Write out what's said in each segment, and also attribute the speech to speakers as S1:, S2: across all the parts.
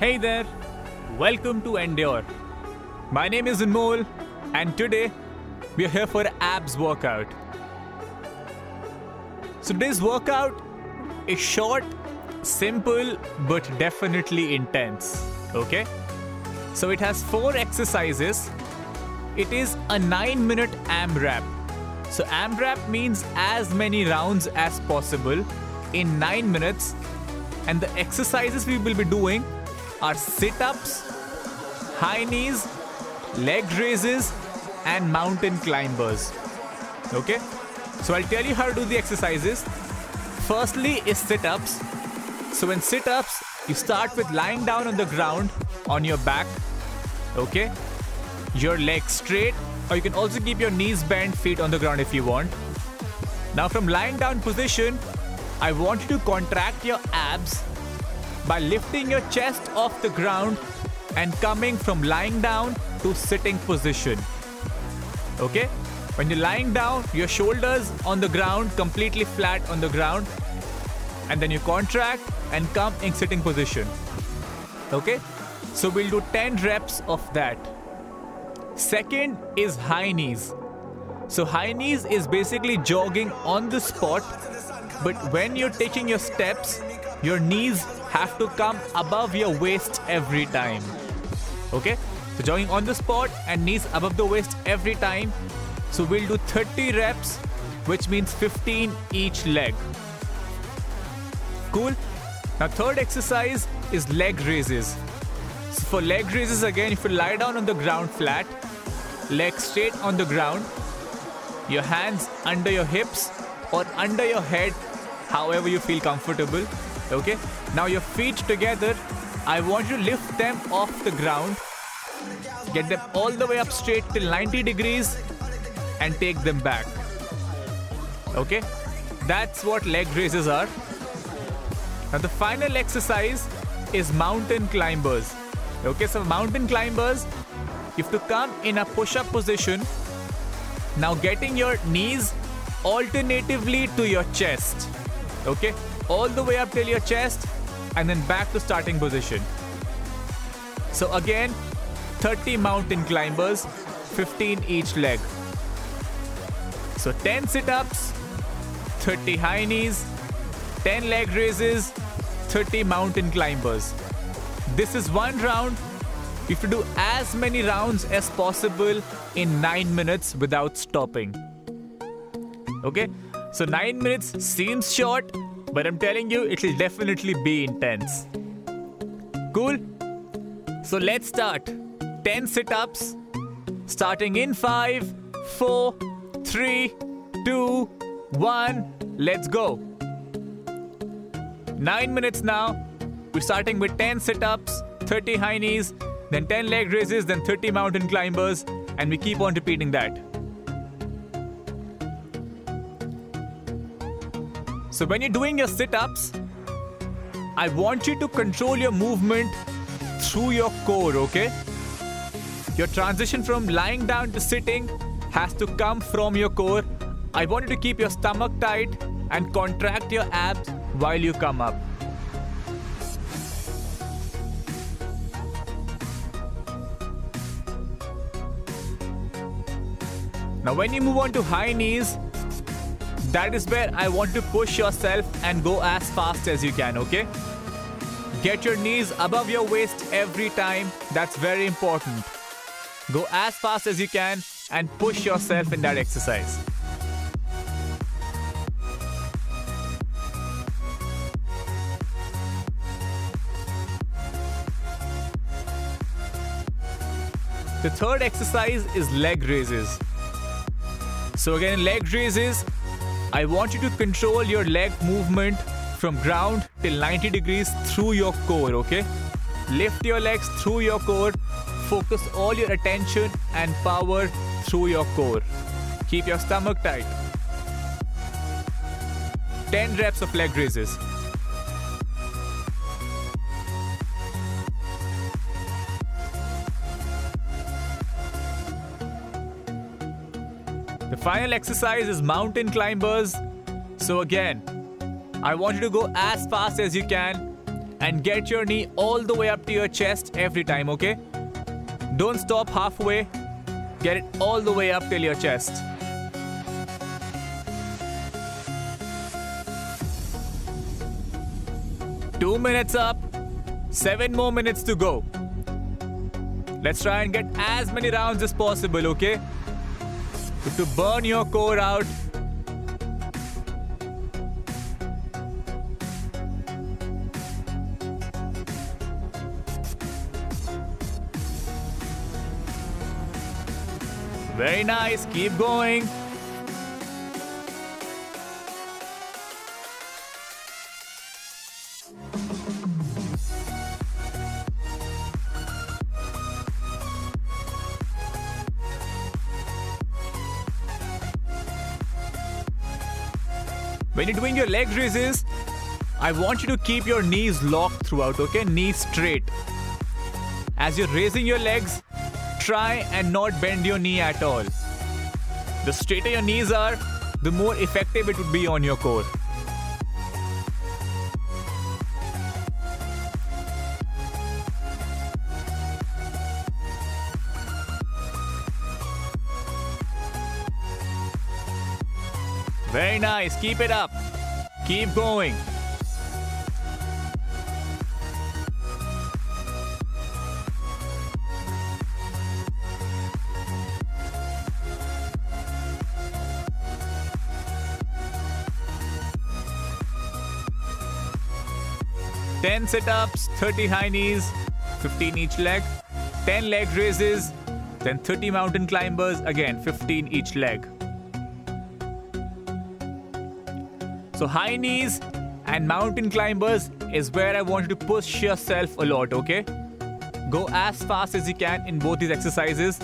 S1: Hey there, welcome to Endure. My name is Anmol, and today we are here for abs workout. So, today's workout is short, simple, but definitely intense. Okay? So, it has four exercises. It is a nine minute AMRAP. So, AMRAP means as many rounds as possible in nine minutes. And the exercises we will be doing are sit ups, high knees, leg raises, and mountain climbers. Okay? So I'll tell you how to do the exercises. Firstly, is sit ups. So in sit ups, you start with lying down on the ground on your back. Okay? Your legs straight, or you can also keep your knees bent, feet on the ground if you want. Now, from lying down position, I want you to contract your abs by lifting your chest off the ground and coming from lying down to sitting position. Okay? When you're lying down, your shoulders on the ground, completely flat on the ground, and then you contract and come in sitting position. Okay? So we'll do 10 reps of that. Second is high knees. So high knees is basically jogging on the spot, but when you're taking your steps, your knees have to come above your waist every time. Okay? So jogging on the spot and knees above the waist every time. So we'll do 30 reps, which means 15 each leg. Cool? Now third exercise is leg raises. So for leg raises again, if you lie down on the ground flat, legs straight on the ground, your hands under your hips or under your head, however you feel comfortable. Okay? Now your feet together, I want you to lift them off the ground. Get them all the way up straight till 90 degrees and take them back. Okay? That's what leg raises are. Now the final exercise is mountain climbers. Okay, so mountain climbers, you have to come in a push-up position. Now getting your knees alternatively to your chest. Okay, all the way up till your chest and then back to starting position. So again, 30 mountain climbers, 15 each leg. So 10 sit ups, 30 high knees, 10 leg raises, 30 mountain climbers. This is one round. You have to do as many rounds as possible in 9 minutes without stopping. Okay? So 9 minutes seems short, but I'm telling you, it will definitely be intense. Cool? So let's start. 10 sit ups, starting in 5, 4, 3, 2, 1. Let's go. 9 minutes now. We're starting with 10 sit ups, 30 high knees, then 10 leg raises, then 30 mountain climbers, and we keep on repeating that. So, when you're doing your sit ups, I want you to control your movement through your core, okay? Your transition from lying down to sitting has to come from your core. I want you to keep your stomach tight and contract your abs while you come up. Now, when you move on to high knees, that is where I want to push yourself and go as fast as you can, okay? Get your knees above your waist every time. That's very important. Go as fast as you can and push yourself in that exercise. The third exercise is leg raises. So, again, leg raises, I want you to control your leg movement from ground till 90 degrees through your core, okay? Lift your legs through your core, focus all your attention and power through your core. Keep your stomach tight. 10 reps of leg raises. Final exercise is mountain climbers. So, again, I want you to go as fast as you can. and get your knee all the way up to your chest every time, okay? Don't stop halfway. Get it all the way up till your chest. Two minutes up, seven more minutes to go. Let's try and get as many rounds as possible, okay? To burn your core out Very nice. Keep going. When you're doing your leg raises, I want you to keep your knees locked throughout, okay? Knees straight. As you're raising your legs, try and not bend your knee at all. The straighter your knees are, the more effective it would be on your core. Very nice. Keep it up. Keep going. 10 sit ups, 30 high knees, 15 each leg, 10 leg raises, then 30 mountain climbers, again 15 each leg. So, high knees and mountain climbers is where I want you to push yourself a lot, okay? Go as fast as you can in both these exercises.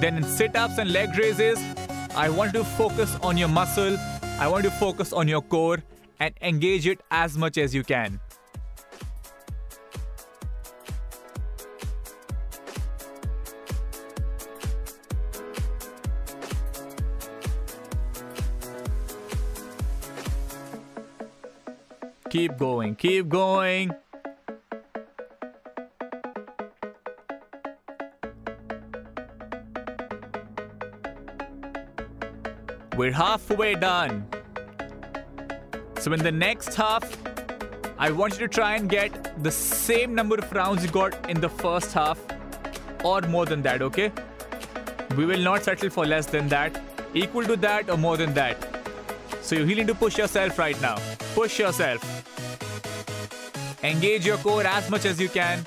S1: Then, in sit ups and leg raises, I want you to focus on your muscle, I want you to focus on your core and engage it as much as you can. Keep going, keep going. We're halfway done. So in the next half, I want you to try and get the same number of rounds you got in the first half or more than that, okay? We will not settle for less than that, equal to that or more than that. So you really need to push yourself right now. Push yourself. Engage your core as much as you can.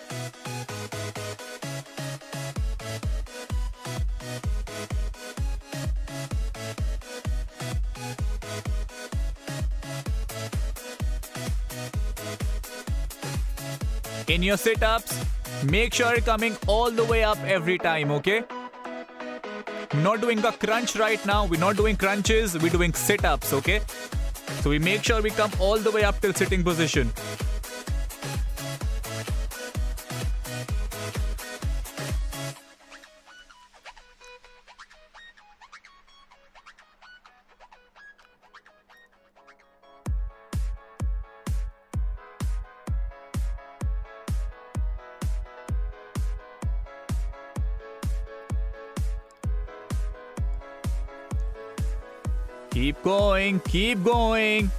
S1: In your sit ups, make sure you're coming all the way up every time, okay? not doing a crunch right now. We're not doing crunches. We're doing sit ups, okay? So we make sure we come all the way up till sitting position. Keep going, keep going.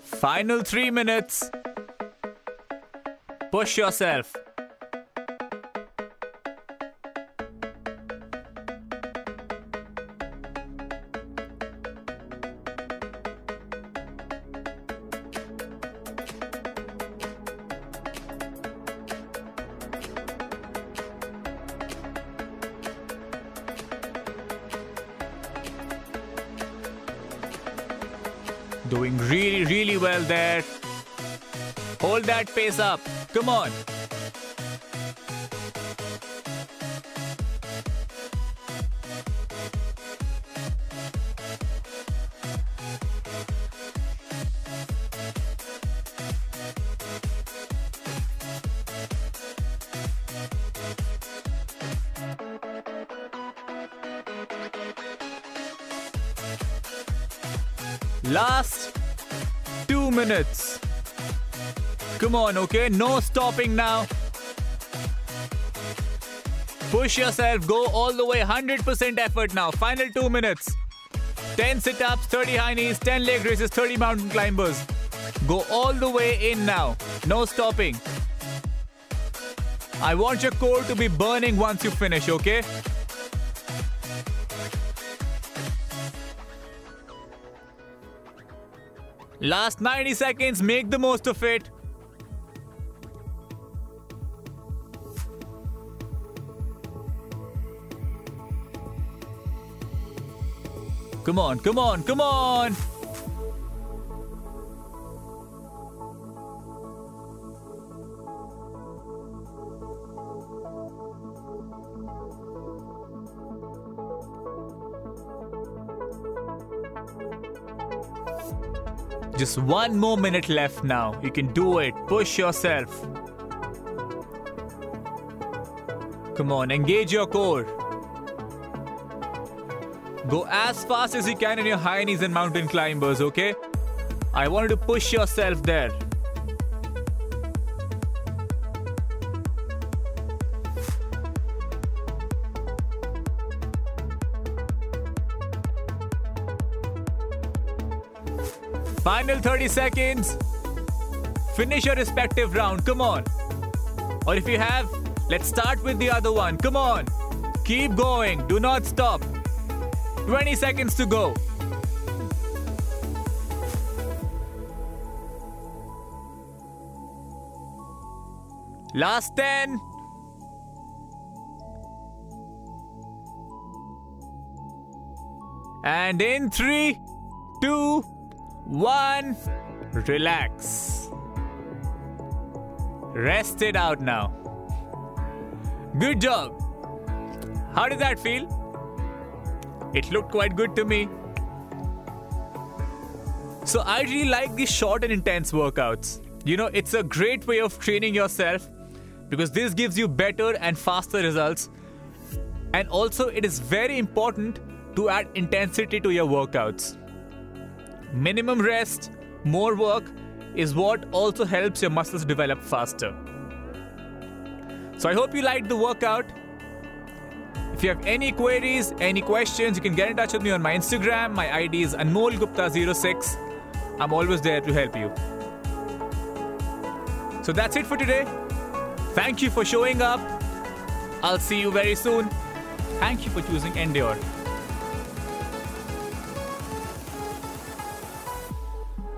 S1: Final three minutes. Push yourself. Doing really, really well there. Hold that pace up. Come on. Last two minutes. Come on, okay? No stopping now. Push yourself, go all the way, 100% effort now. Final two minutes. 10 sit ups, 30 high knees, 10 leg raises, 30 mountain climbers. Go all the way in now. No stopping. I want your core to be burning once you finish, okay? Last 90 seconds, make the most of it. Come on, come on, come on! Just one more minute left now. You can do it. Push yourself. Come on, engage your core. Go as fast as you can in your high knees and mountain climbers, okay? I want you to push yourself there. Final 30 seconds. Finish your respective round. Come on. Or if you have, let's start with the other one. Come on. Keep going. Do not stop. 20 seconds to go. Last 10. And in 3, 2, one, relax. Rest it out now. Good job. How did that feel? It looked quite good to me. So, I really like these short and intense workouts. You know, it's a great way of training yourself because this gives you better and faster results. And also, it is very important to add intensity to your workouts. Minimum rest, more work is what also helps your muscles develop faster. So I hope you liked the workout. If you have any queries, any questions, you can get in touch with me on my Instagram. My ID is AnmolGupta06. I'm always there to help you. So that's it for today. Thank you for showing up. I'll see you very soon. Thank you for choosing Endure.